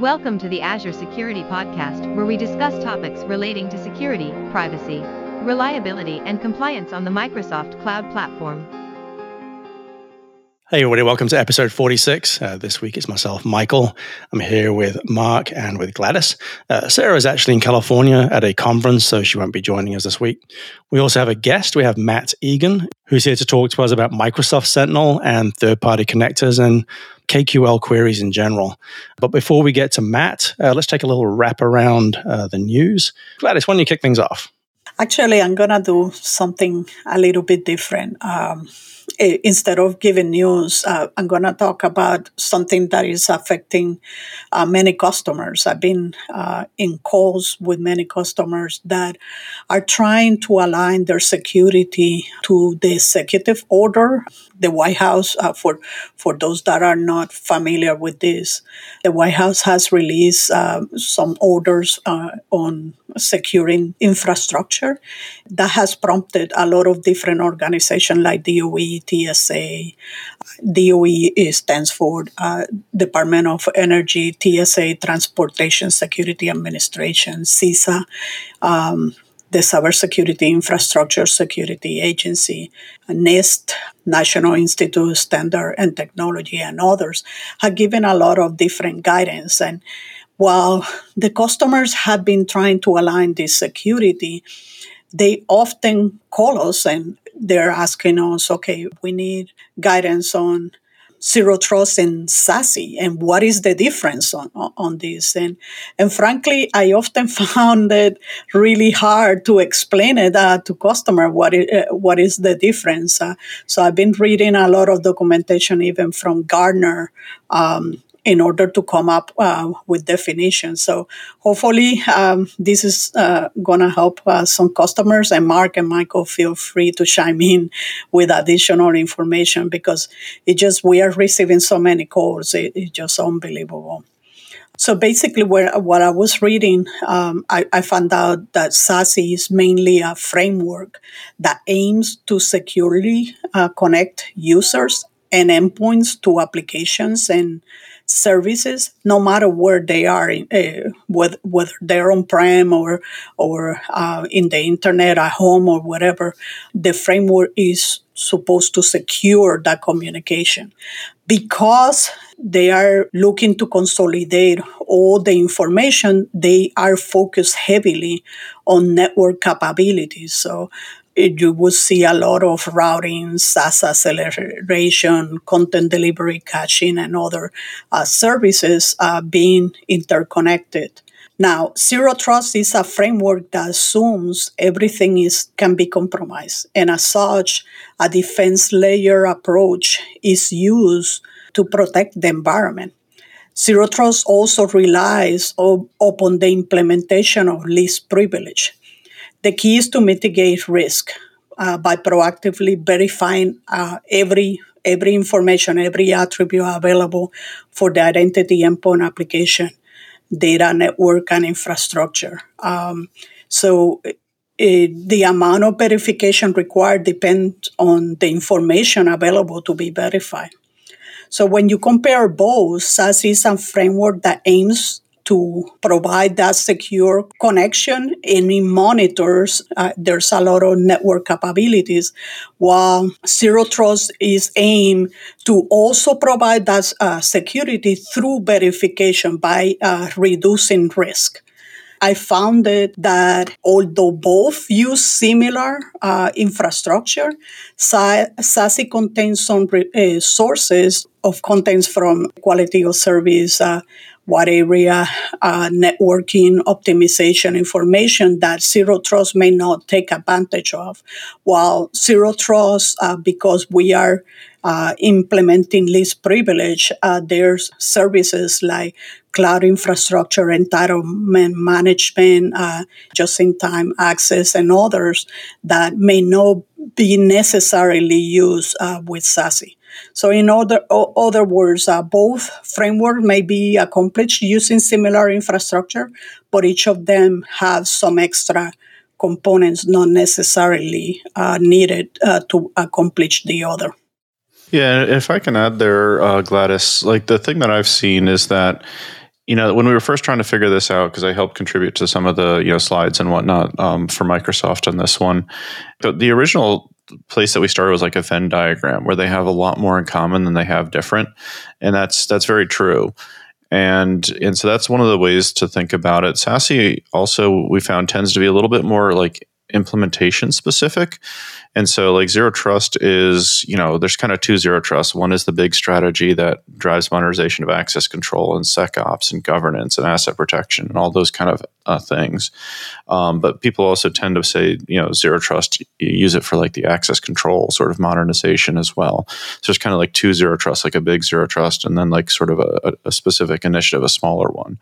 Welcome to the Azure Security Podcast, where we discuss topics relating to security, privacy, reliability, and compliance on the Microsoft Cloud Platform. Hey, everybody, welcome to episode 46. Uh, this week it's myself, Michael. I'm here with Mark and with Gladys. Uh, Sarah is actually in California at a conference, so she won't be joining us this week. We also have a guest. We have Matt Egen, who's here to talk to us about Microsoft Sentinel and third party connectors and KQL queries in general. But before we get to Matt, uh, let's take a little wrap around uh, the news. Gladys, why don't you kick things off? Actually, I'm going to do something a little bit different. Um, instead of giving news, uh, I'm going to talk about something that is affecting uh, many customers. I've been uh, in calls with many customers that are trying to align their security to the executive order. The White House, uh, for for those that are not familiar with this, the White House has released uh, some orders uh, on securing infrastructure that has prompted a lot of different organizations like DOE, TSA. DOE stands for uh, Department of Energy, TSA, Transportation Security Administration, CISA. Um, the Cybersecurity Infrastructure Security Agency, NIST, National Institute of Standard and Technology, and others have given a lot of different guidance. And while the customers have been trying to align this security, they often call us and they're asking us, okay, we need guidance on zero trust and SASE and what is the difference on, on this? And and frankly i often found it really hard to explain it uh, to customer what it, uh, what is the difference. Uh, so i've been reading a lot of documentation even from Gartner, um, in order to come up uh, with definitions. So hopefully um, this is uh, going to help uh, some customers. And Mark and Michael, feel free to chime in with additional information because it just we are receiving so many calls. It, it's just unbelievable. So basically, where, what I was reading, um, I, I, found out that SASE is mainly a framework that aims to securely uh, connect users and endpoints to applications and services, no matter where they are, uh, whether, whether they're on prem or or uh, in the internet at home or whatever. The framework is supposed to secure that communication because they are looking to consolidate all the information they are focused heavily on network capabilities so you will see a lot of routing, SaaS acceleration, content delivery, caching, and other uh, services uh, being interconnected. Now, zero trust is a framework that assumes everything is can be compromised, and as such, a defense layer approach is used to protect the environment. Zero trust also relies op- upon the implementation of least privilege the key is to mitigate risk uh, by proactively verifying uh, every every information, every attribute available for the identity endpoint application, data network, and infrastructure. Um, so it, the amount of verification required depends on the information available to be verified. So when you compare both, SASE is a framework that aims to provide that secure connection and it monitors. Uh, there's a lot of network capabilities, while Zero Trust is aimed to also provide that uh, security through verification by uh, reducing risk. I found that although both use similar uh, infrastructure, SASE contains some uh, sources of contents from quality of service uh, what area uh, networking optimization information that zero trust may not take advantage of while zero trust uh, because we are uh, implementing least privilege uh, there's services like cloud infrastructure entitlement management uh, just-in-time access and others that may not be necessarily used uh, with SASE. So, in other, other words, uh, both frameworks may be accomplished using similar infrastructure, but each of them have some extra components not necessarily uh, needed uh, to accomplish the other. Yeah, if I can add there, uh, Gladys, like the thing that I've seen is that you know, when we were first trying to figure this out, because I helped contribute to some of the you know slides and whatnot um, for Microsoft on this one, the original place that we started was like a Venn diagram where they have a lot more in common than they have different, and that's that's very true. And and so that's one of the ways to think about it. SASE also we found tends to be a little bit more like implementation specific. And so, like zero trust is, you know, there's kind of two zero trust. One is the big strategy that drives modernization of access control and SecOps and governance and asset protection and all those kind of uh, things. Um, but people also tend to say, you know, zero trust, you use it for like the access control sort of modernization as well. So there's kind of like two zero trust, like a big zero trust, and then like sort of a, a specific initiative, a smaller one.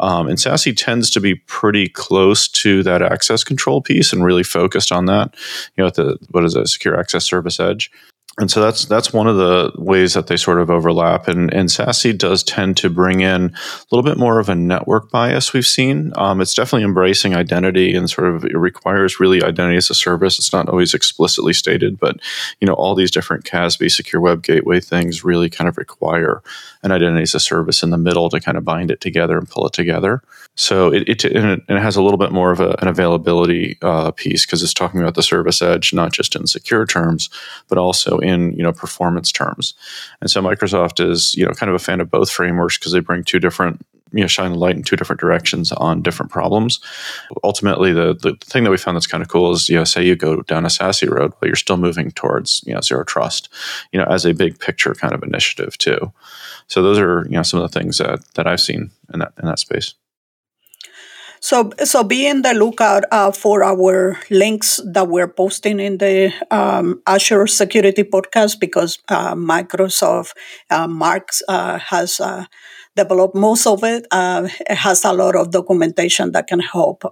Um, and SASE tends to be pretty close to that access control piece and really focused on that. You know, the what is it, secure access service edge and so that's that's one of the ways that they sort of overlap. And and SASE does tend to bring in a little bit more of a network bias. We've seen um, it's definitely embracing identity and sort of it requires really identity as a service. It's not always explicitly stated, but you know all these different CASB secure web gateway things really kind of require an identity as a service in the middle to kind of bind it together and pull it together. So it, it, and it, has a little bit more of a, an availability uh, piece because it's talking about the service edge, not just in secure terms, but also in you know performance terms. And so Microsoft is you know kind of a fan of both frameworks because they bring two different you know shine the light in two different directions on different problems. Ultimately, the the thing that we found that's kind of cool is you know say you go down a SASE road, but you're still moving towards you know zero trust, you know as a big picture kind of initiative too. So those are you know some of the things that that I've seen in that in that space. So, so be in the lookout uh, for our links that we're posting in the um, Azure Security Podcast because uh, Microsoft uh, Marks uh, has uh, developed most of it. Uh, it has a lot of documentation that can help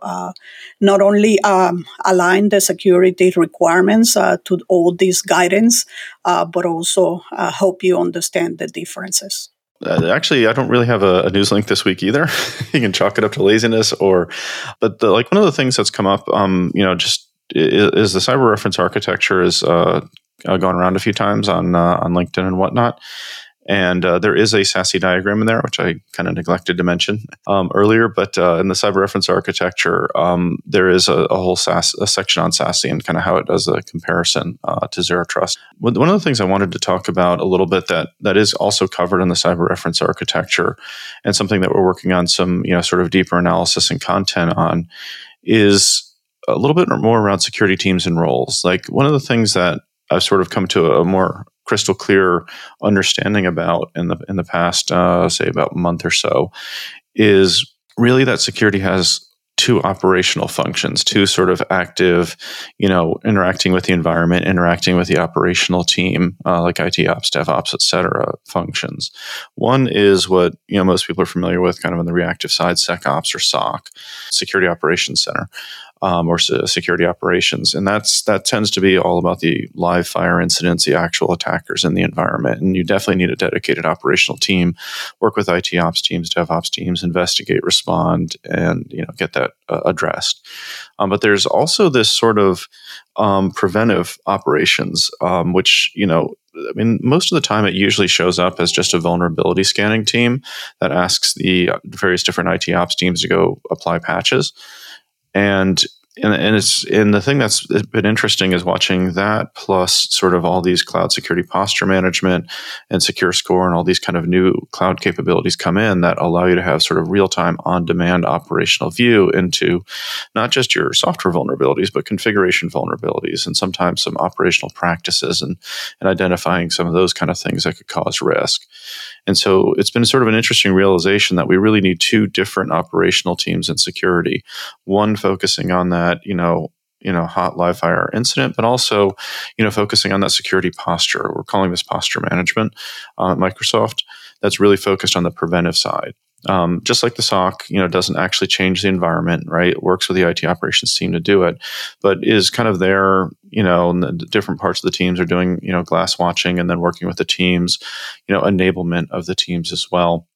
not only um, align the security requirements to all these guidance, but also help you understand the differences. Uh, actually, I don't really have a, a, news link this week either. you can chalk it up to laziness, or but the, like one of the things that's come up, um, you know, just is, is the cyber reference architecture is uh, gone around a few times on uh, on LinkedIn and whatnot. And uh, there is a SASE diagram in there, which I kind of neglected to mention um, earlier. But uh, in the cyber reference architecture, um, there is a, a whole SAS, a section on SASE and kind of how it does a comparison uh, to zero trust. One of the things I wanted to talk about a little bit that that is also covered in the cyber reference architecture, and something that we're working on some you know sort of deeper analysis and content on, is a little bit more around security teams and roles. Like one of the things that I've sort of come to a more crystal clear understanding about in the in the past, uh, say about month or so, is really that security has two operational functions, two sort of active, you know, interacting with the environment, interacting with the operational team, uh, like IT ops, DevOps, et cetera, functions. One is what, you know, most people are familiar with kind of on the reactive side, SecOps or SOC, Security Operations Center um, or security operations, and that's that tends to be all about the live fire incidents, the actual attackers in the environment, and you definitely need a dedicated operational team, work with IT ops teams, DevOps teams, investigate, respond, and you know get that uh, addressed. Um, but there's also this sort of um, preventive operations, um, which you know I mean, most of the time it usually shows up as just a vulnerability scanning team that asks the various different IT ops teams to go apply patches. And and, and it's and the thing that's been interesting is watching that plus sort of all these cloud security posture management and secure score and all these kind of new cloud capabilities come in that allow you to have sort of real-time on-demand operational view into not just your software vulnerabilities but configuration vulnerabilities and sometimes some operational practices and, and identifying some of those kind of things that could cause risk and so it's been sort of an interesting realization that we really need two different operational teams in security. One focusing on that, you know, you know, hot live fire incident, but also, you know, focusing on that security posture. We're calling this posture management uh, at Microsoft. That's really focused on the preventive side um, just like the SOC, you know, doesn't actually change the environment, right? It works with the IT operations team to do it, but is kind of there, you know, and the different parts of the teams are doing, you know, glass watching and then working with the teams, you know, enablement of the teams as well.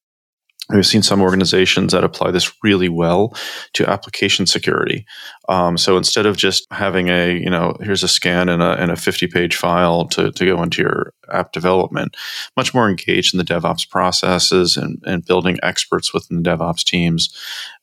We've seen some organizations that apply this really well to application security. Um, so instead of just having a, you know, here's a scan and a, and a 50 page file to, to go into your app development, much more engaged in the DevOps processes and, and building experts within the DevOps teams.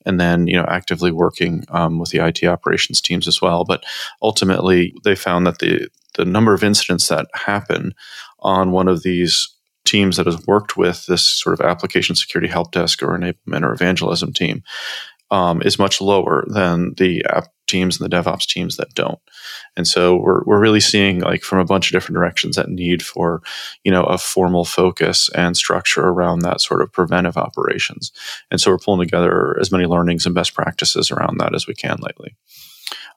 And then, you know, actively working um, with the IT operations teams as well. But ultimately, they found that the, the number of incidents that happen on one of these teams that has worked with this sort of application security help desk or enablement or evangelism team um, is much lower than the app teams and the DevOps teams that don't. And so we're, we're really seeing like from a bunch of different directions that need for, you know, a formal focus and structure around that sort of preventive operations. And so we're pulling together as many learnings and best practices around that as we can lately.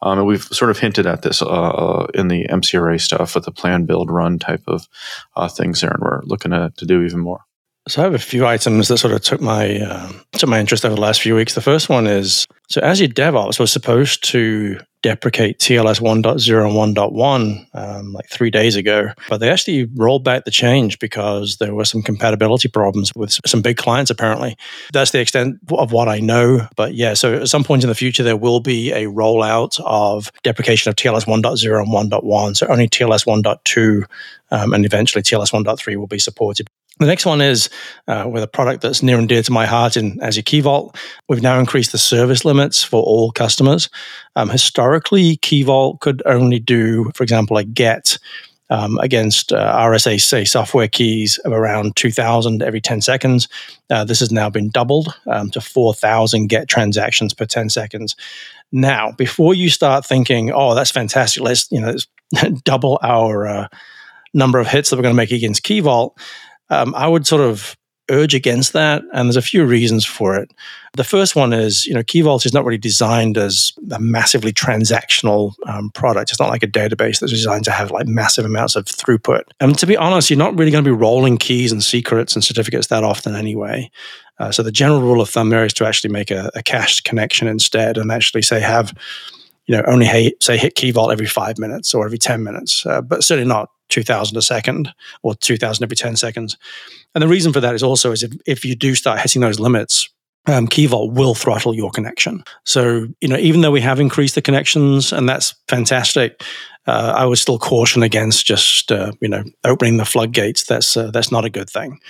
Um, and we've sort of hinted at this uh, in the MCRA stuff with the plan, build, run type of uh, things there, and we're looking to, to do even more. So I have a few items that sort of took my uh, took my interest over the last few weeks. The first one is so Azure DevOps was supposed to deprecate TLS 1.0 and 1.1 um, like three days ago, but they actually rolled back the change because there were some compatibility problems with some big clients. Apparently, that's the extent of what I know. But yeah, so at some point in the future there will be a rollout of deprecation of TLS 1.0 and 1.1. So only TLS 1.2 um, and eventually TLS 1.3 will be supported. The next one is uh, with a product that's near and dear to my heart in Azure Key Vault. We've now increased the service limits for all customers. Um, historically, Key Vault could only do, for example, a get um, against uh, RSA, say, software keys of around 2,000 every 10 seconds. Uh, this has now been doubled um, to 4,000 get transactions per 10 seconds. Now, before you start thinking, oh, that's fantastic, let's, you know, let's double our uh, number of hits that we're going to make against Key Vault um, I would sort of urge against that, and there's a few reasons for it. The first one is, you know, Key Vault is not really designed as a massively transactional um, product. It's not like a database that's designed to have like massive amounts of throughput. And to be honest, you're not really going to be rolling keys and secrets and certificates that often anyway. Uh, so the general rule of thumb there is to actually make a, a cached connection instead, and actually say have you know, only say hit key vault every five minutes or every 10 minutes, uh, but certainly not 2000 a second or 2000 every 10 seconds. And the reason for that is also is if, if you do start hitting those limits, um, Key Vault will throttle your connection. So, you know, even though we have increased the connections and that's fantastic, uh, I would still caution against just, uh, you know, opening the floodgates. That's, uh, that's not a good thing.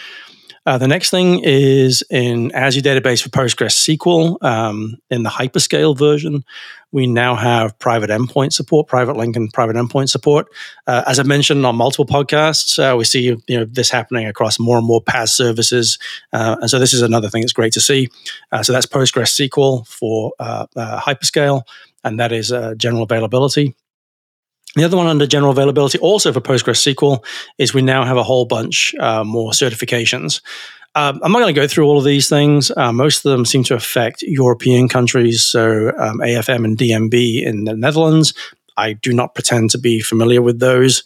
Uh, the next thing is in Azure Database for PostgreSQL um, in the hyperscale version. We now have private endpoint support, private link and private endpoint support. Uh, as I mentioned on multiple podcasts, uh, we see you know this happening across more and more PaaS services, uh, and so this is another thing that's great to see. Uh, so that's PostgreSQL for hyperscale, and that is general availability. The other one under general availability, also for PostgreSQL, is we now have a whole bunch uh, more certifications. Um, I'm not going to go through all of these things. Uh, most of them seem to affect European countries, so um, AFM and DNB in the Netherlands. I do not pretend to be familiar with those.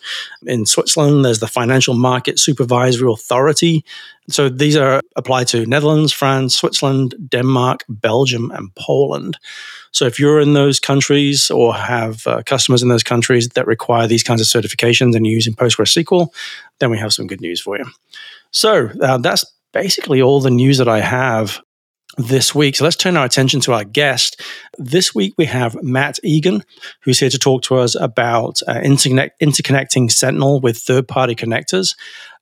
In Switzerland, there's the Financial Market Supervisory Authority. So these are applied to Netherlands, France, Switzerland, Denmark, Belgium, and Poland. So if you're in those countries or have uh, customers in those countries that require these kinds of certifications and you're using PostgreSQL, then we have some good news for you. So uh, that's basically all the news that I have this week. So let's turn our attention to our guest. This week we have Matt Egen, who's here to talk to us about uh, interconnect- interconnecting Sentinel with third party connectors.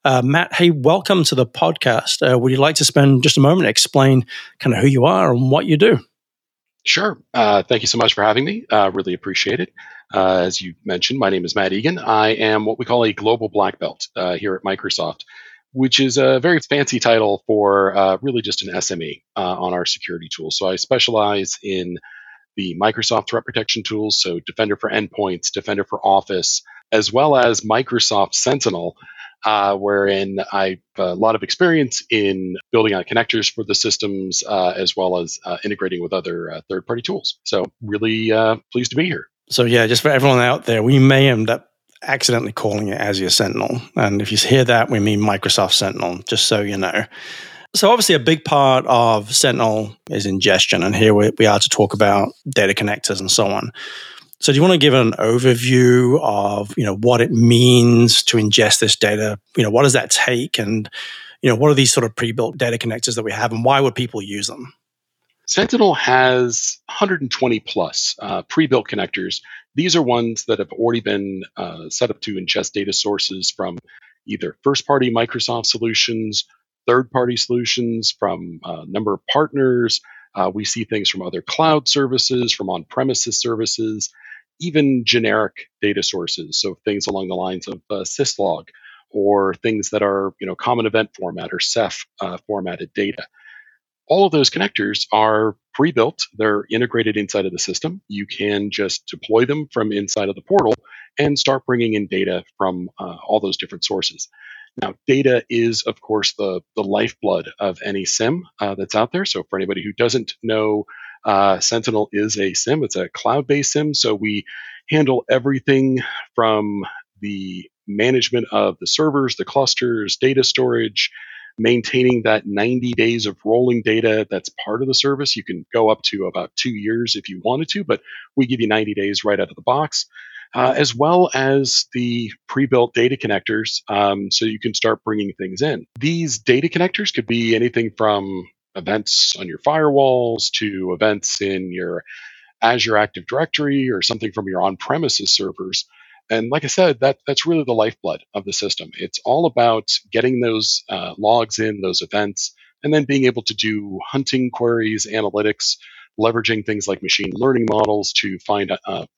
Uh, Matt, hey, welcome to the podcast. Uh, would you like to spend just a moment explain kind of who you are and what you do? Sure. Uh, thank you so much for having me. Uh, really appreciate it. Uh, as you mentioned, my name is Matt Egen. I am what we call a global black belt here at Microsoft, which is a very fancy title for uh, really just an SME uh, on our security tools. So I specialize in the Microsoft threat protection tools, so Defender for Endpoints, Defender for Office, as well as Microsoft Sentinel, uh, wherein I have a lot of experience in building out connectors for the systems uh, as well as uh, integrating with other uh, third party tools. So, really pleased to be here. So, yeah, just for everyone out there, we may end up accidentally calling it Azure Sentinel. And if you hear that, we mean Microsoft Sentinel, just so you know. So, obviously, a big part of Sentinel is ingestion. And here we, are to talk about data connectors and so on. So do you want to give an overview of, you know, what it means to ingest this data? You know, what does that take? And, you know, what are these sort of pre-built data connectors that we have and why would people use them? Sentinel has 120 plus uh, pre-built connectors. These are ones that have already been uh, set up to ingest data sources from either first-party Microsoft solutions, third-party solutions, from a number of partners. Uh, we see things from other cloud services, from on-premises services, even generic data sources. So things along the lines of uh, syslog or things that are you know common event format or CEF uh, formatted data. All of those connectors are pre-built. They're integrated inside of the system. You can just deploy them from inside of the portal and start bringing in data from uh, all those different sources. Now, data is, of course, the, the lifeblood of any SIEM uh, that's out there. So, for anybody who doesn't know uh, Sentinel is a SIEM it's a cloud based SIEM So we handle everything from the management of the servers, the clusters, data storage, maintaining that 90 days of rolling data that's part of the service. You can go up to about two years if you wanted to, but we give you 90 days right out of the box. Uh, as well as the pre-built data connectors, um, so you can start bringing things in. These data connectors could be anything from events on your firewalls to events in your Azure Active Directory or something from your on-premises servers. And like I said, that that's really the lifeblood of the system. It's all about getting those uh, logs in, those events, and then being able to do hunting queries, analytics, leveraging things like machine learning models to find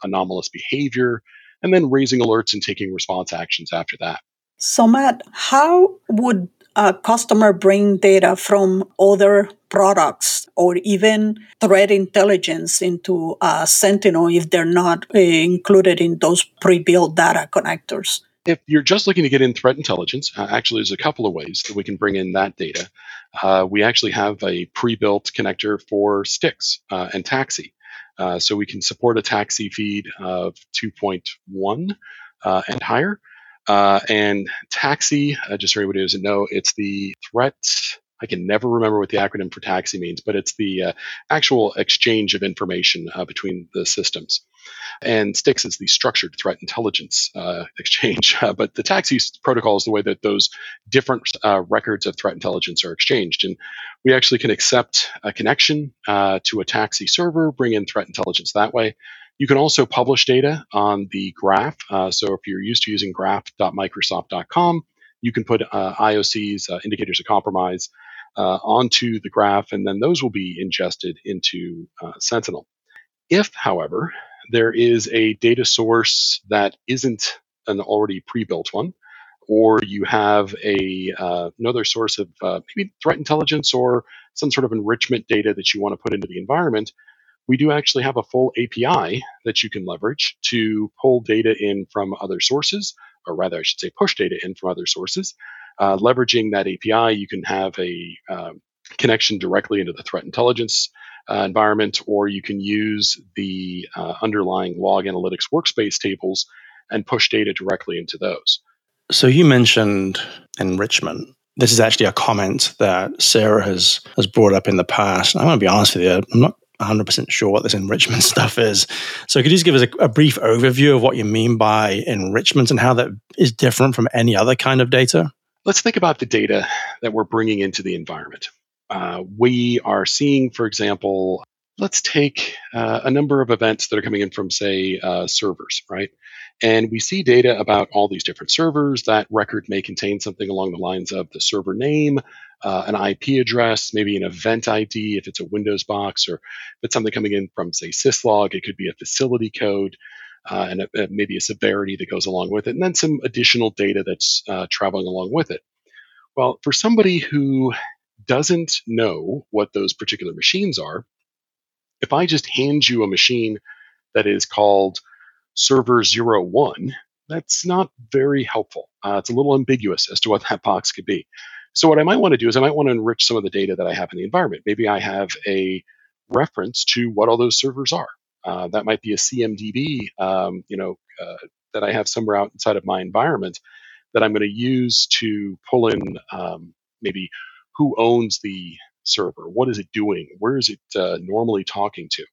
anomalous behavior, and then raising alerts and taking response actions after that. So, Matt, how would a customer bring data from other products or even threat intelligence into uh, Sentinel if they're not uh, included in those pre-built data connectors? If you're just looking to get in threat intelligence, uh, actually, there's a couple of ways that we can bring in that data. Uh, we actually have a pre-built connector for STIX uh, and TAXII, Uh, so we can support a TAXII feed of 2.1 and higher. Uh, and TAXII, uh, just for anybody who doesn't know, it's the threat. I can never remember what the acronym for TAXII means, but it's the uh, actual exchange of information uh, between the systems. And STIX is the structured threat intelligence uh, exchange. Uh, but the TAXII protocol is the way that those different records of threat intelligence are exchanged. And we actually can accept a connection to a TAXII server, bring in threat intelligence that way. You can also publish data on the graph. Uh, so if you're used to using graph.microsoft.com, you can put uh, IOCs, uh, indicators of compromise, uh, onto the graph, and then those will be ingested into uh, Sentinel. If, however, there is a data source that isn't an already pre-built one, or you have a uh, another source of maybe threat intelligence or some sort of enrichment data that you want to put into the environment, we do actually have a full API that you can leverage to pull data in from other sources, or rather, I should say, push data in from other sources. Uh, leveraging that API, you can have a um, connection directly into the threat intelligence uh, environment, or you can use the uh, underlying log analytics workspace tables and push data directly into those. So you mentioned enrichment. This is actually a comment that Sarah has has brought up in the past. I'm going to be honest with you. I'm not 100% sure what this enrichment stuff is. So, could you just give us a, a, brief overview of what you mean by enrichment and how that is different from any other kind of data? Let's think about the data that we're bringing into the environment. Uh, we are seeing, for example, let's take uh, a number of events that are coming in from, say, uh, servers, right? And we see data about all these different servers. That record may contain something along the lines of the server name, uh, an IP address, maybe an event ID if it's a Windows box, or if it's something coming in from, say, syslog, it could be a facility code. Uh, and a, a, maybe a severity that goes along with it, and then some additional data that's uh, traveling along with it. Well, for somebody who doesn't know what those particular machines are, if I just hand you a machine that is called server 01, that's not very helpful. Uh, it's a little ambiguous as to what that box could be. So what I might want to do is I might want to enrich some of the data that I have in the environment. Maybe I have a reference to what all those servers are. Uh, that might be a CMDB, um, you know, uh, that I have somewhere out inside of my environment that I'm going to use to pull in um, maybe who owns the server, what is it doing, where is it uh, normally talking to.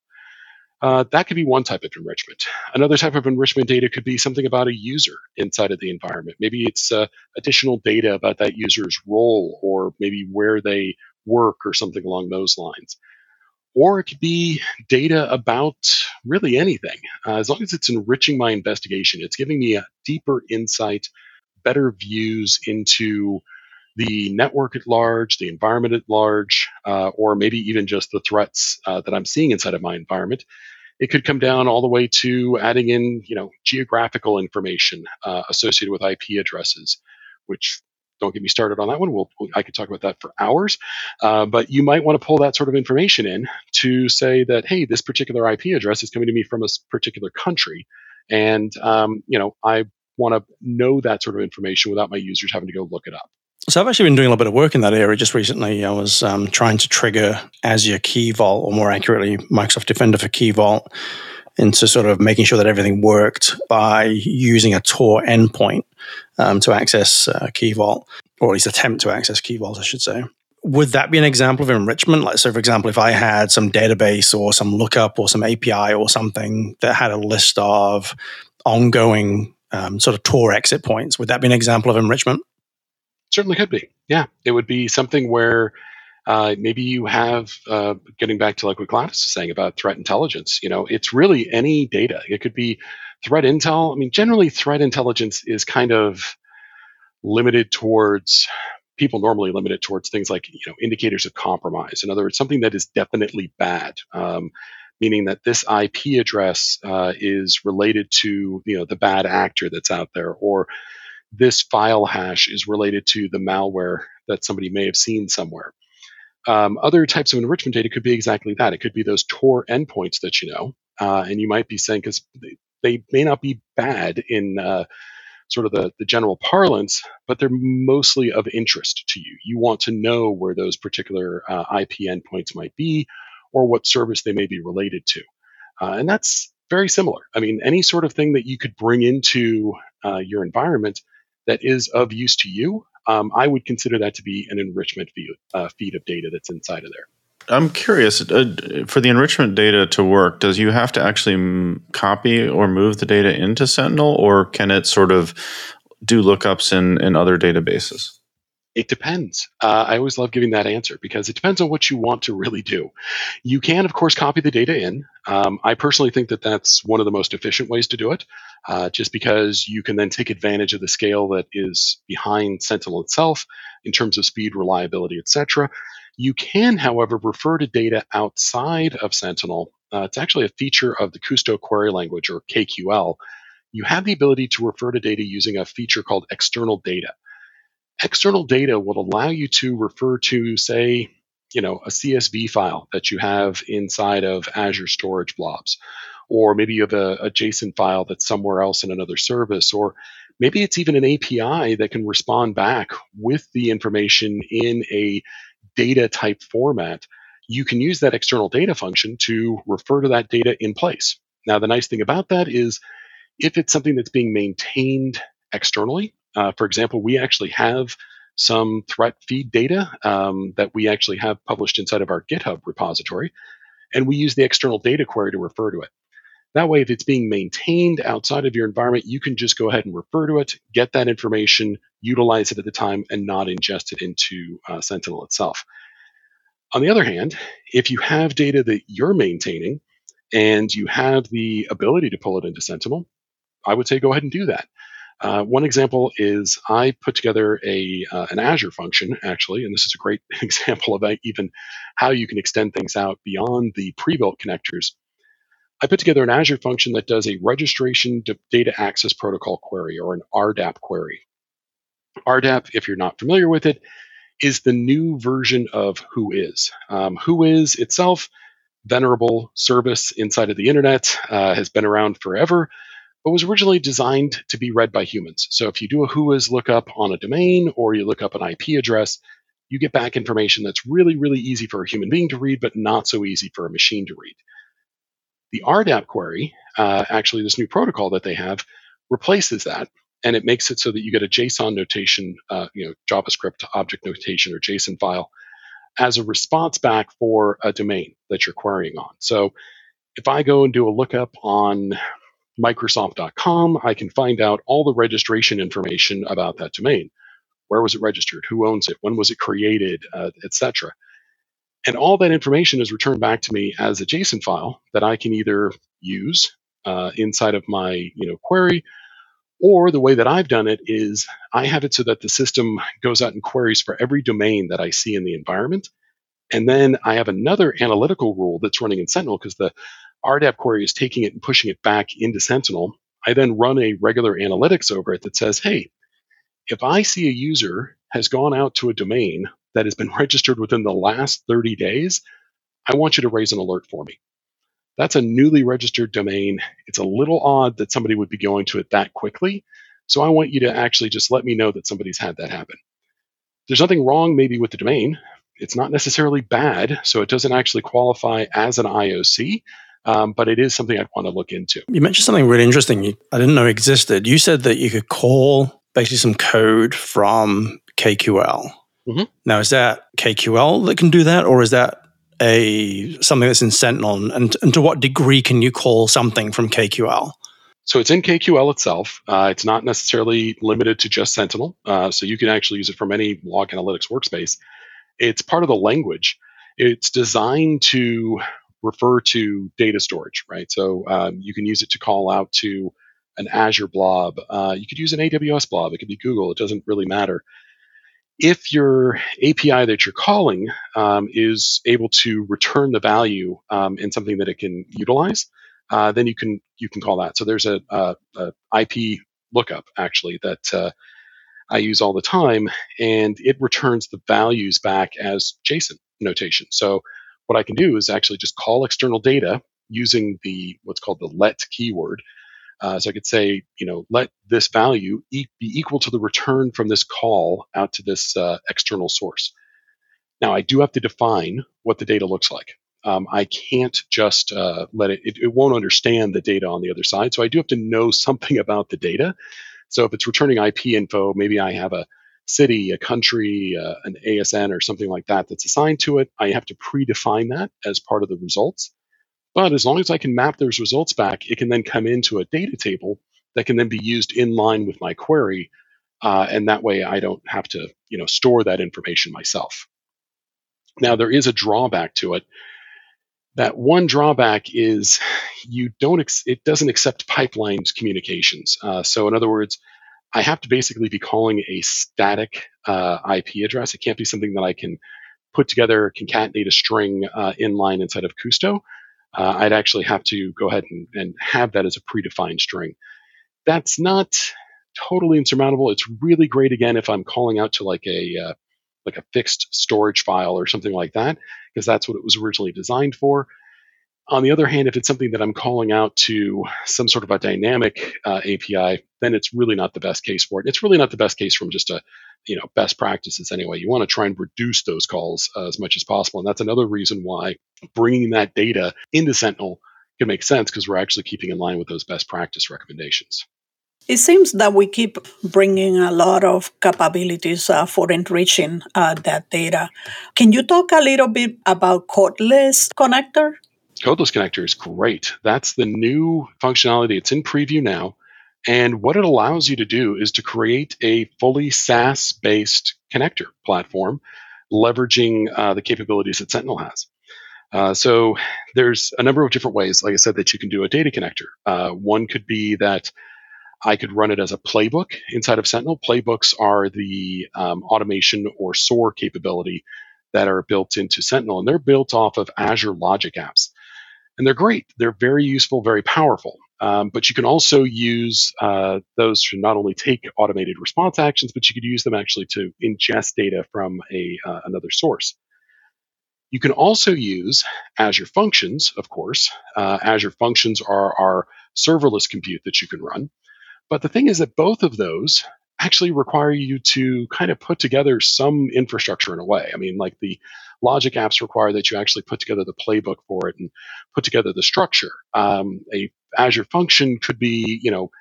Uh, that could be one type of enrichment. Another type of enrichment data could be something about a user inside of the environment. Maybe it's uh, additional data about that user's role or maybe where they work or something along those lines. Or it could be data about really anything. Uh, as long as it's enriching my investigation, it's giving me a deeper insight, better views into the network at large, the environment at large, uh, or maybe even just the threats uh, that I'm seeing inside of my environment. It could come down all the way to adding in, you know, geographical information uh, associated with IP addresses, which don't get me started on that one. We'll, I could talk about that for hours. Uh, but you might want to pull that sort of information in to say that, hey, this particular IP address is coming to me from a particular country, and um, you know, I want to know that sort of information without my users having to go look it up. So I've actually been doing a little bit of work in that area just recently. I was um, trying to trigger Azure Key Vault, or more accurately, Microsoft Defender for Key Vault, into sort of making sure that everything worked by using a Tor endpoint um, to access uh, Key Vault, or at least attempt to access Key Vault, I should say. Would that be an example of enrichment? Like, so for example, if I had some database or some lookup or some API or something that had a list of ongoing um, sort of Tor exit points, would that be an example of enrichment? Certainly could be. Yeah, it would be something where uh, maybe you have uh, getting back to like what Gladys is saying about threat intelligence. You know, it's really any data. It could be threat intel. I mean, generally, threat intelligence is kind of limited towards people normally limit it towards things like you know indicators of compromise. In other words, something that is definitely bad. Um, meaning that this IP address uh, is related to you know the bad actor that's out there, or this file hash is related to the malware that somebody may have seen somewhere. Um, other types of enrichment data could be exactly that. It could be those Tor endpoints that you know, uh, and you might be saying because they, they, may not be bad in uh, sort of the, the general parlance, but they're mostly of interest to you. You want to know where those particular uh, IP endpoints might be, or what service they may be related to, uh, and that's very similar. I mean, any sort of thing that you could bring into uh, your environment that is of use to you, um, I would consider that to be an enrichment feed, uh, feed of data that's inside of there. I'm curious uh, for the enrichment data to work. Does you have to actually m- copy or move the data into Sentinel, or can it sort of do lookups in in other databases? It depends. Uh, I always love giving that answer because it depends on what you want to really do. You can, of course, copy the data in. Um, I personally think that that's one of the most efficient ways to do it, uh, just because you can then take advantage of the scale that is behind Sentinel itself in terms of speed, reliability, etc. You can, however, refer to data outside of Sentinel. Uh, it's actually a feature of the Kusto query language, or KQL. You have the ability to refer to data using a feature called external data external data will allow you to refer to, say, you know, a CSV file that you have inside of Azure Storage Blobs, or maybe you have a, a JSON file that's somewhere else in another service, or maybe it's even an API that can respond back with the information in a data type format. You can use that external data function to refer to that data in place. Now, the nice thing about that is if it's something that's being maintained externally, uh, for example, we actually have some threat feed data um, that we actually have published inside of our GitHub repository, and we use the external data query to refer to it. That way, if it's being maintained outside of your environment, you can just go ahead and refer to it, get that information, utilize it at the time, and not ingest it into uh, Sentinel itself. On the other hand, if you have data that you're maintaining and you have the ability to pull it into Sentinel, I would say go ahead and do that. Uh, one example is I put together a uh, an Azure function actually, and this is a great example of even how you can extend things out beyond the pre-built connectors. I put together an Azure function that does a registration data access protocol query or an RDAP query. RDAP, if you're not familiar with it, is the new version of Whois. Um, Whois itself, venerable service inside of the internet, uh, has been around forever but was originally designed to be read by humans. So if you do a Whois lookup on a domain or you look up an IP address, you get back information that's really, really easy for a human being to read, but not so easy for a machine to read. The RDAP query, uh, actually, this new protocol that they have, replaces that, and it makes it so that you get a JSON notation, uh, you know, JavaScript object notation or JSON file as a response back for a domain that you're querying on. So if I go and do a lookup on Microsoft.com, I can find out all the registration information about that domain. Where was it registered? Who owns it? When was it created? Uh, Etc. And all that information is returned back to me as a JSON file that I can either use uh, inside of my you know query, or the way that I've done it is I have it so that the system goes out and queries for every domain that I see in the environment. And then I have another analytical rule that's running in Sentinel because the RDAP query is taking it and pushing it back into Sentinel. I then run a regular analytics over it that says, hey, if I see a user has gone out to a domain that has been registered within the last 30 days, I want you to raise an alert for me. That's a newly registered domain. It's a little odd that somebody would be going to it that quickly. So I want you to actually just let me know that somebody's had that happen. There's nothing wrong maybe with the domain. It's not necessarily bad, so it doesn't actually qualify as an IOC, um, but it is something I'd want to look into. You mentioned something really interesting I didn't know existed. You said that you could call basically some code from KQL. Mm-hmm. Now, is that KQL that can do that, or is that a something that's in Sentinel? And, and to what degree can you call something from KQL? So it's in KQL itself. Uh, it's not necessarily limited to just Sentinel. Uh, so you can actually use it from any log analytics workspace. It's part of the language. It's designed to refer to data storage, right? So um, you can use it to call out to an Azure blob. Uh, you could use an AWS blob. It could be Google. It doesn't really matter. If your API that you're calling um, is able to return the value um, in something that it can utilize, uh, then you can you can call that. So there's a, a, a IP lookup actually that uh, I use all the time, and it returns the values back as JSON notation. So what I can do is actually just call external data using the what's called the let keyword. Uh, so I could say, you know, let this value e- be equal to the return from this call out to this uh, external source. Now I do have to define what the data looks like. Um, I can't just uh, let it, it, it, won't understand the data on the other side. So I do have to know something about the data. So if it's returning IP info, maybe I have a city, a country, uh, an ASN, or something like that that's assigned to it. I have to predefine that as part of the results. But as long as I can map those results back, it can then come into a data table that can then be used in line with my query. Uh, and that way I don't have to you know, store that information myself. Now, there is a drawback to it. That one drawback is you don't ex- it doesn't accept pipelines communications. Uh, so in other words, I have to basically be calling a static uh, IP address. It can't be something that I can put together, concatenate a string uh, inline inside of Kusto. Uh, I'd actually have to go ahead and, and, have that as a predefined string. That's not totally insurmountable. It's really great again if I'm calling out to like a uh, like a fixed storage file or something like that, because that's what it was originally designed for. On the other hand, if it's something that I'm calling out to some sort of a dynamic uh, API, then it's really not the best case for it. It's really not the best case from just a, you know, best practices anyway. You want to try and reduce those calls uh, as much as possible, and that's another reason why bringing that data into Sentinel can make sense because we're actually keeping in line with those best practice recommendations. It seems that we keep bringing a lot of capabilities uh, for enriching uh, that data. Can you talk a little bit about codeless connector? Codeless connector is great. That's the new functionality. It's in preview now. And what it allows you to do is to create a fully SaaS based connector platform, leveraging uh, the capabilities that Sentinel has. Uh, so there's a number of different ways, like I said, that you can do a data connector. Uh, one could be that I could run it as a playbook inside of Sentinel. Playbooks are the um, automation or SOAR capability that are built into Sentinel, and they're built off of Azure Logic Apps and they're great. They're very useful, very powerful. Um, but you can also use uh, those to not only take automated response actions, but you could use them actually to ingest data from a uh, another source. You can also use Azure Functions, of course. Uh, Azure Functions are our serverless compute that you can run. But the thing is that both of those actually require you to kind of put together some infrastructure in a way. I mean, like the logic apps require that you actually put together the playbook for it and put together the structure. Um, a Azure function could be, you know,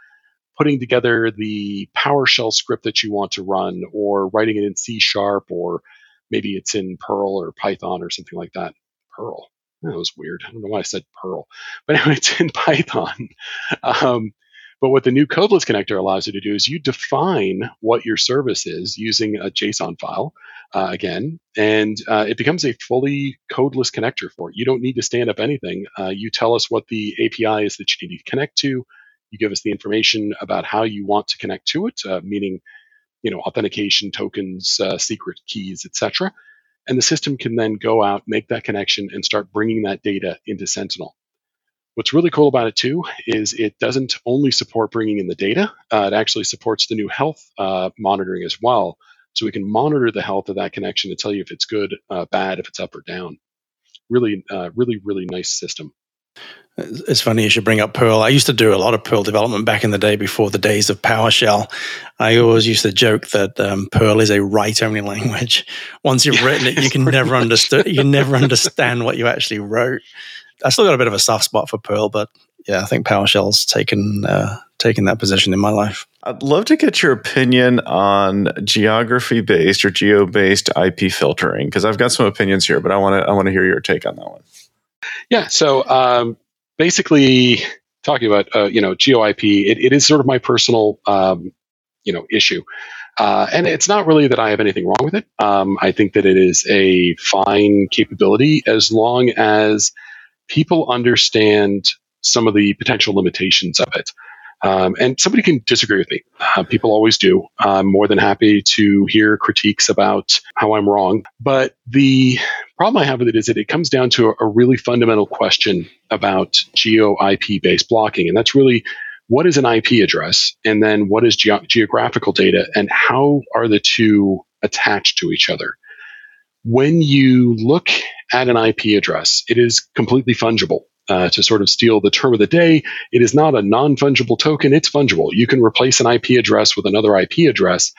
putting together the PowerShell script that you want to run, or writing it in C sharp, or maybe it's in Perl or Python or something like that. Perl. That was weird. I don't know why I said Perl, but anyway, it's in Python. Um, but what the new codeless connector allows you to do is you define what your service is using a JSON file uh, again, and uh, it becomes a fully codeless connector for it. You don't need to stand up anything. Uh, you tell us what the API is that you need to connect to. You give us the information about how you want to connect to it, uh, meaning, you know, authentication tokens, uh, secret keys, etc. And the system can then go out, make that connection, and start bringing that data into Sentinel. What's really cool about it too is it doesn't only support bringing in the data; uh, it actually supports the new health uh, monitoring as well. So we can monitor the health of that connection to tell you if it's good, uh, bad, if it's up or down. Really, uh, really, really nice system. It's funny you should bring up Perl. I used to do a lot of Perl development back in the day before the days of PowerShell. I always used to joke that um, Perl is a write-only language. Once you've written it, you can never understand. You can never understand what you actually wrote. I still got a bit of a soft spot for Perl, but yeah, I think PowerShell's taken uh, taken that position in my life. I'd love to get your opinion on geography based or geo based IP filtering because I've got some opinions here, but I want to I want to hear your take on that one. Yeah. So um, basically, talking about uh, you know geo IP, it, it is sort of my personal um, you know issue. Uh, and it's not really that I have anything wrong with it. Um, I think that it is a fine capability as long as people understand some of the potential limitations of it. Um, and somebody can disagree with me. Uh, people always do. I'm more than happy to hear critiques about how I'm wrong. But the problem I have with it is that it comes down to a, a really fundamental question about geo IP based blocking. And that's really what is an IP address? And then what is ge- geographical data? And how are the two attached to each other? When you look at an IP address, it is completely fungible. Uh, to sort of steal the term of the day, it is not a non fungible token, it's fungible. You can replace an IP address with another IP address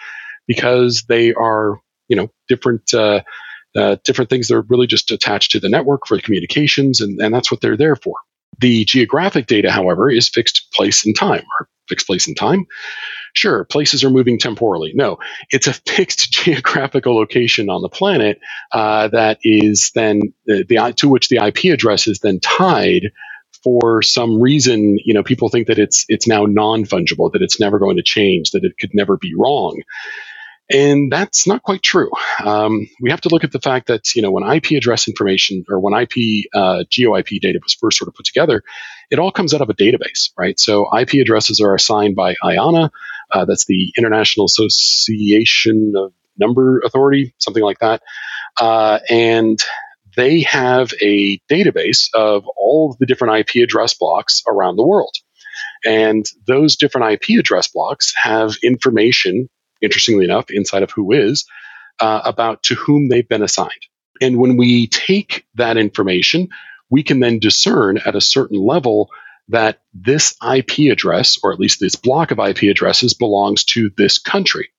because they are, you know, different. Uh, uh, different things that are really just attached to the network for communications, and, and that's what they're there for. The geographic data, however, is fixed place and time, or fixed place and time. Sure, places are moving temporally. No, it's a fixed geographical location on the planet uh, that is then uh, the to which the IP address is then tied. For some reason, you know, people think that it's it's now non fungible, that it's never going to change, that it could never be wrong. And that's not quite true. Um, we have to look at the fact that you know when IP address information or when IP uh, geo IP data was first sort of put together, it all comes out of a database, right? So IP addresses are assigned by IANA, uh, that's the International Association of Number Authority, something like that, uh, and they have a database of all of the different IP address blocks around the world. And those different IP address blocks have information interestingly enough, inside of WHOIS, uh, about to whom they've been assigned. And when we take that information, we can then discern at a certain level that this IP address, or at least this block of IP addresses, belongs to this country.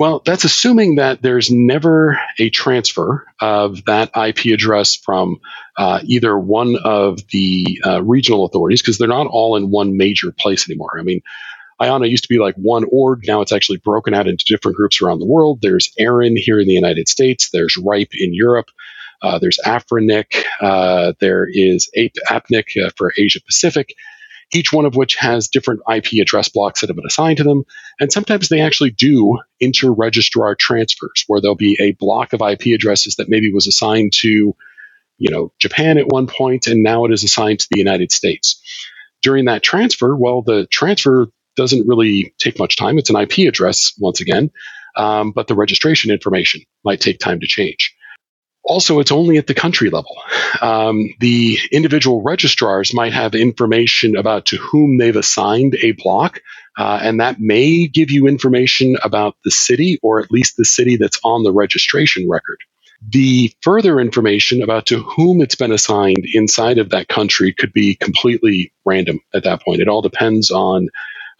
Well, that's assuming that there's never a transfer of that IP address from uh, either one of the uh, regional authorities, because they're not all in one major place anymore. I mean, IANA used to be like one org. Now it's actually broken out into different groups around the world. There's ARIN here in the United States. There's RIPE in Europe. Uh, there's AFRINIC. Uh, there is APNIC uh, for Asia Pacific. Each one of which has different IP address blocks that have been assigned to them. And sometimes they actually do inter registrar transfers where there'll be a block of IP addresses that maybe was assigned to, you know, Japan at one point and now it is assigned to the United States during that transfer, well, the transfer doesn't really take much time. It's an IP address, once again, um, but the registration information might take time to change. Also, it's only at the country level. Um, the individual registrars might have information about to whom they've assigned a block, uh, and that may give you information about the city or at least the city that's on the registration record. The further information about to whom it's been assigned inside of that country could be completely random at that point. It all depends on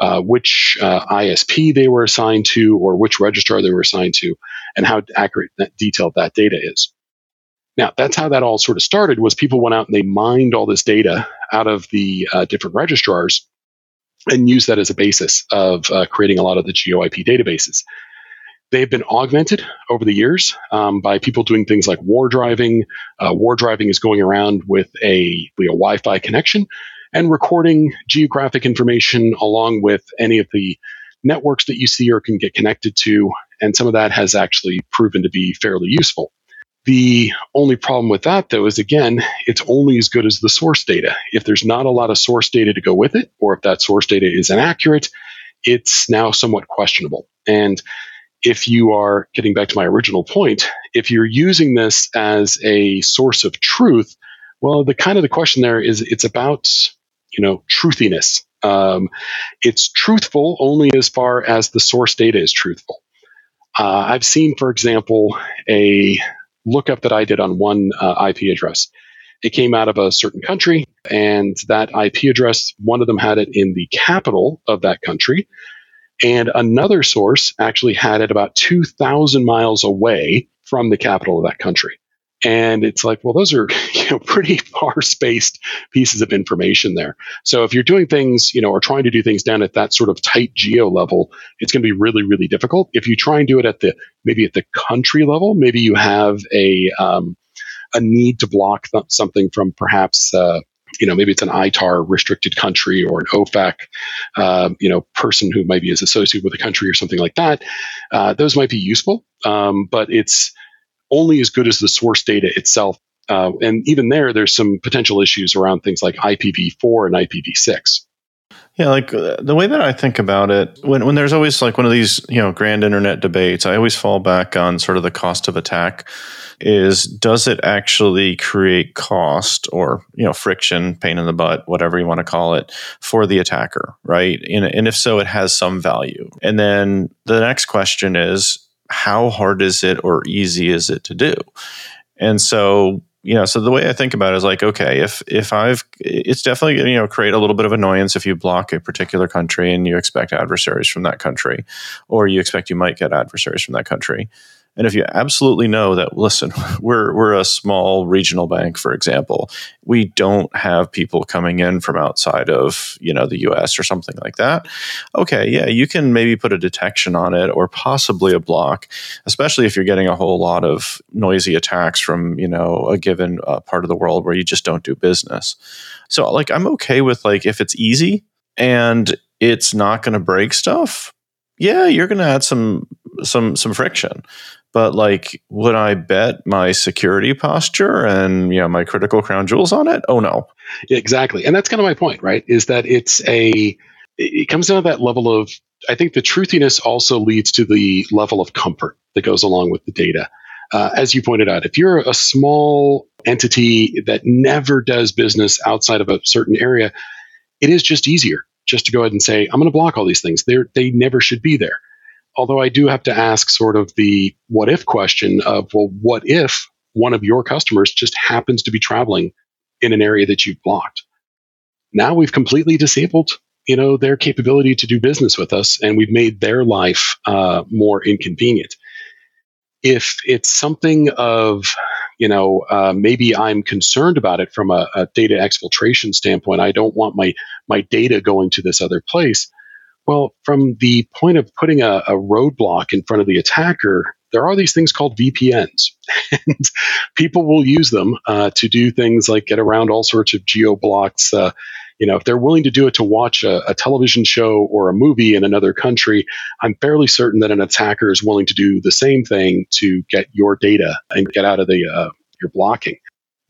uh, which uh, ISP they were assigned to or which registrar they were assigned to and how accurate that detailed that data is. Now, that's how that all sort of started was people went out and they mined all this data out of the uh, different registrars and used that as a basis of uh, creating a lot of the GeoIP databases. They've been augmented over the years um, by people doing things like war driving. Uh, war driving is going around with a, a Wi Fi connection and recording geographic information along with any of the networks that you see or can get connected to. And some of that has actually proven to be fairly useful. The only problem with that, though, is again, it's only as good as the source data. If there's not a lot of source data to go with it, or if that source data is inaccurate, it's now somewhat questionable. And if you are getting back to my original point, if you're using this as a source of truth, well, the kind of the question there is it's about you know truthiness. Um, it's truthful only as far as the source data is truthful. Uh, I've seen, for example, a lookup that I did on one uh, IP address. It came out of a certain country, and that IP address, one of them had it in the capital of that country, and another source actually had it about 2,000 miles away from the capital of that country. And it's like, well, those are you know pretty far spaced pieces of information there. So if you're doing things, you know, or trying to do things down at that sort of tight geo level, it's going to be really, really difficult. If you try and do it at the maybe at the country level, maybe you have a um, a need to block th- something from perhaps uh, you know maybe it's an ITAR restricted country or an OFAC uh, you know person who maybe is associated with a country or something like that. Uh, those might be useful, um, but it's only as good as the source data itself. Uh, and even there, there's some potential issues aro4 things like IPv4 and IPv6. Yeah, like uh, the way that I think about it, when, when there's always like one of these, you know, grand internet debates, I always fall back on sort of the cost of attack is does it actually create cost or, you know, friction, pain in the butt, whatever you want to call it for the attacker, right? And, and if so, it has some value. And then the next question is, how hard is it or easy is it to do? And so, you know, so the way I think about it is like, okay, if if I've, it's definitely you know create a little bit of annoyance if you block a particular country and you expect adversaries from that country, or you expect you might get adversaries from that country. And if you absolutely know that, listen, we're we're a small regional bank, for example, we don't have people coming in from outside of you know the U.S. or something like that. Okay, yeah, you can maybe put a detection on it or possibly a block, especially if you're getting a whole lot of noisy attacks from you know a given uh, part of the world where you just don't do business. So like I'm okay with like if it's easy and it's not going to break stuff yeah, you're going to add some some some friction but like would i bet my security posture and you know my critical crown jewels on it? Oh no. Exactly. And that's kind of my point right is that it's a it comes down to that level of i think the truthiness also leads to the level of comfort that goes along with the data. Uh, as you pointed out if you're a small entity that never does business outside of a certain area it is just easier just to go ahead and say i'm going to block all these things. They they never should be there Although I do have to ask sort of the what if question of, well, what if one of your customers just happens to be traveling in an area that you've blocked? Now we've completely disabled you know their capability to do business with us and we've made their life uh, more inconvenient if it's something of you know uh, maybe i'm concerned about it from a, a, data exfiltration standpoint i don't want my my data going to this other place well, from the point of putting a, a roadblock in front of the attacker, there are these things called VPNs, and people will use them uh, to do things like get around all sorts of geo blocks. Uh, you know, if they're willing to do it to watch a, a, television show or a movie in another country, I'm fairly certain that an attacker is willing to do the same thing to get your data and get out of the uh, your blocking.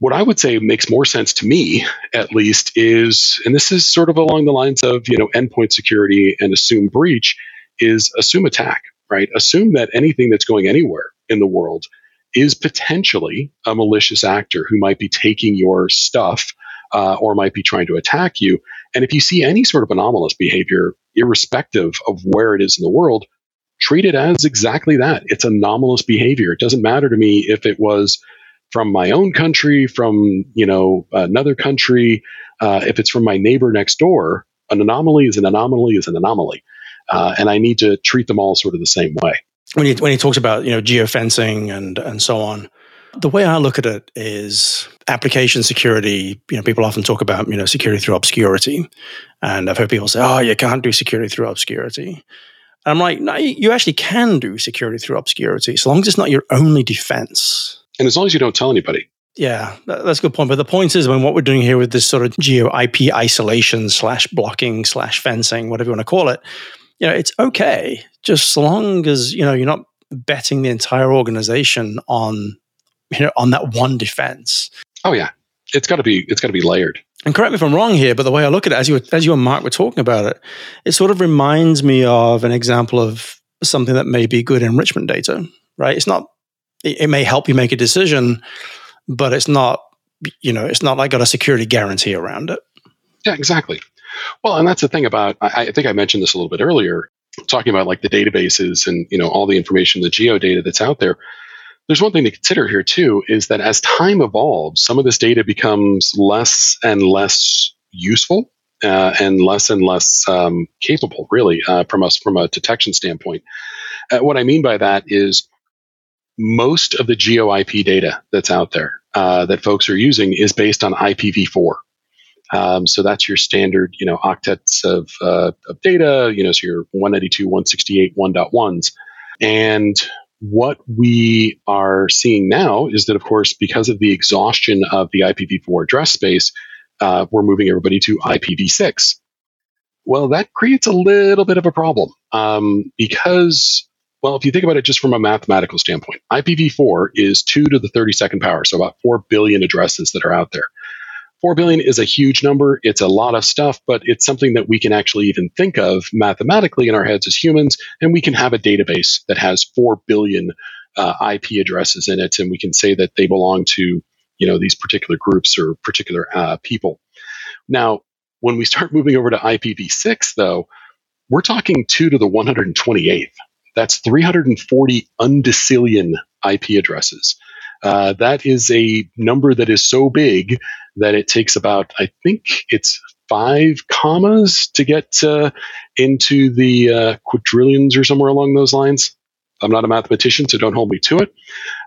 What I would say makes more sense to me, at least, is, and this is sort of along the lines of, you know, endpoint security and assume breach, is assume attack, right? Assume that anything that's going anywhere in the world is potentially a malicious actor who might be taking your stuff uh, or might be trying to attack you. And if you see any sort of anomalous behavior, irrespective of where it is in the world, treat it as exactly that. It's anomalous behavior. It doesn't matter to me if it was from my own country, from you know another country, uh, if it's from my neighbor next door, an anomaly is an anomaly is an anomaly, uh, and I need to treat them all sort of the same way. When he when he talks about you know geofencing and and so on, the way I look at it is application security. You know, people often talk about you know security through obscurity, and I've heard people say, "Oh, you can't do security through obscurity." And I'm like, no, you actually can do security through obscurity, as long as it's not your only defense. And as long as you don't tell anybody. Yeah, that's a good point. But the point is, I mean, what we're doing here with this sort of geo IP isolation slash blocking slash fencing, whatever you want to call it, you know, it's okay, just so long as you know you're not betting the entire organization on you know on that one defense. Oh yeah, it's got to be it's got to be layered. And correct me if I'm wrong here, but the way I look at it, as you as you and Mark were talking about it, it sort of reminds me of an example of something that may be good enrichment data. Right? It's not. It, it may help you make a decision, but it's not. You know, it's not like got a security guarantee around it. Yeah, exactly. Well, and that's the thing about. I, I think I mentioned this a little bit earlier, talking about like the databases and you know all the information, the geo data that's out there there's one thing to consider here too is that as time evolves, some of this data becomes less and less useful uh, and less and less um, capable, really, uh, from us from a detection standpoint. Uh, what I mean by that is most of the geo IP data that's out there uh, that folks are using is based on IPv4. Um, so that's your standard, you know, octets of, uh, of data. You know, so your 192, 168, 1.1s, and what we are seeing now is that, of course, because of the exhaustion of the IPv4 address space, uh, we're moving everybody to IPv6. Well, that creates a little bit of a problem um, because, well, if you think about it just from a mathematical standpoint, IPv4 is 2 to the 32nd power, so about 4 billion addresses that are out there. 4 billion is a huge number. It's a lot of stuff, but it's something that we can actually even think of mathematically in our heads as humans. And we can have a database that has 4 billion uh, IP addresses in it. And we can say that they belong to, you know, these particular groups or particular uh, people. Now, when we start moving over to IPv6, though, we're talking 2 to the 128th. That's 340 undecillion IP addresses. Uh, that is a number that is so big that it takes about, I think it's five commas to get uh, into the uh, quadrillions or somewhere along those lines. I'm not a mathematician, so don't hold me to it.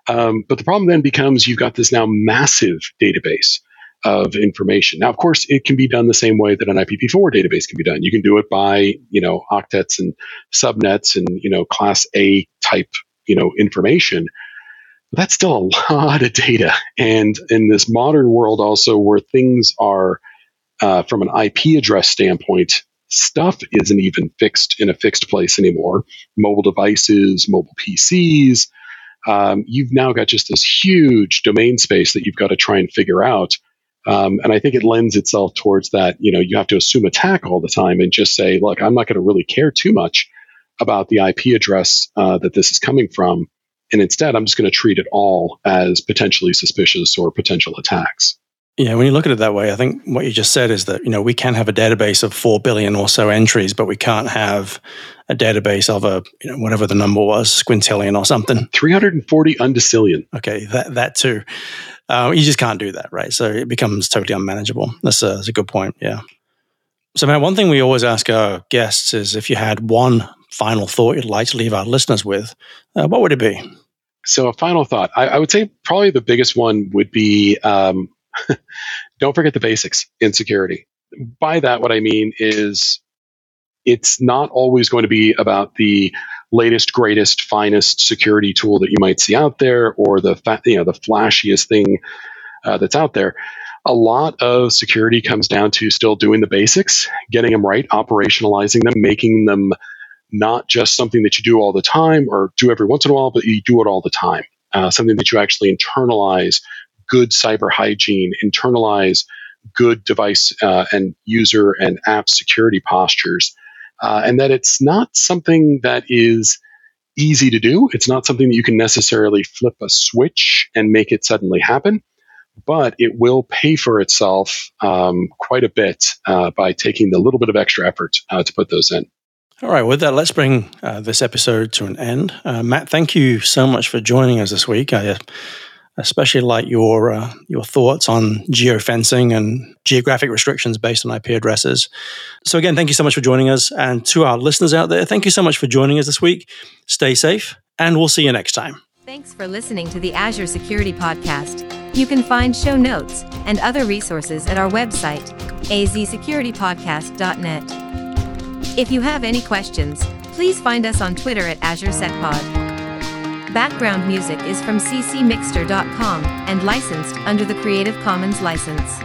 Um, but the problem then becomes you've got this now massive database of information. Now, of course, it can be done the same way that an IPv4 database can be done. You can do it by, you know, octets and subnets and, you know, class A type, you know, information But that's still a lot of data. And in this modern world, also where things are, uh, from an IP address standpoint, stuff isn't even fixed in a fixed place anymore. Mobile devices, mobile PCs, um, you've now got just this huge domain space that you've got to try and figure out. Um, and I think it lends itself towards that, you know, you have to assume attack all the time and just say, look, I'm not going to really care too much about the IP address uh, that this is coming from. And instead, I'm just going to treat it all as potentially suspicious or potential attacks. Yeah, when you look at it that way, I think what you just said is that you know we can have a database of four billion or so entries, but we can't have a database of a you know whatever the number was, squintillion or something. Three hundred and forty undecillion. Okay, that that too. Uh, you just can't do that, right? So it becomes totally unmanageable. That's a, that's a good point. Yeah. So, man, one thing we always ask our guests is if you had one final thought you'd like to leave our listeners with, uh, what would it be? So, a final thought. I, I, would say probably the biggest one would be um, don't forget the basics in security. By that, what I mean is it's not always going to be about the latest, greatest, finest security tool that you might see out there or the fa- you know the flashiest thing uh, that's out there. A lot of security comes down to still doing the basics, getting them right, operationalizing them, making them not just something that you do all the time or do every once in a while, but you do it all the time. Uh, something that you actually internalize good cyber hygiene, internalize good device uh, and user and app security postures, uh, and that it's not something that is easy to do. It's not something that you can necessarily flip a switch and make it suddenly happen, but it will pay for itself um, quite a bit uh, by taking the little bit of extra effort uh, to put those in. All right, with that, let's bring uh, this episode to an end. Uh, Matt, thank you so much for joining us this week. I uh, especially like your uh, your thoughts on geofencing and geographic restrictions based on IP addresses. So again, thank you so much for joining us, and to our listeners out there, thank you so much for joining us this week. Stay safe, and we'll see you next time. Thanks for listening to the Azure Security Podcast. You can find show notes and other resources at our website, azsecuritypodcast.net. If you have any questions, Please find us on Twitter at AzureSecPod. Background music is from ccmixter.com and licensed under the Creative Commons license.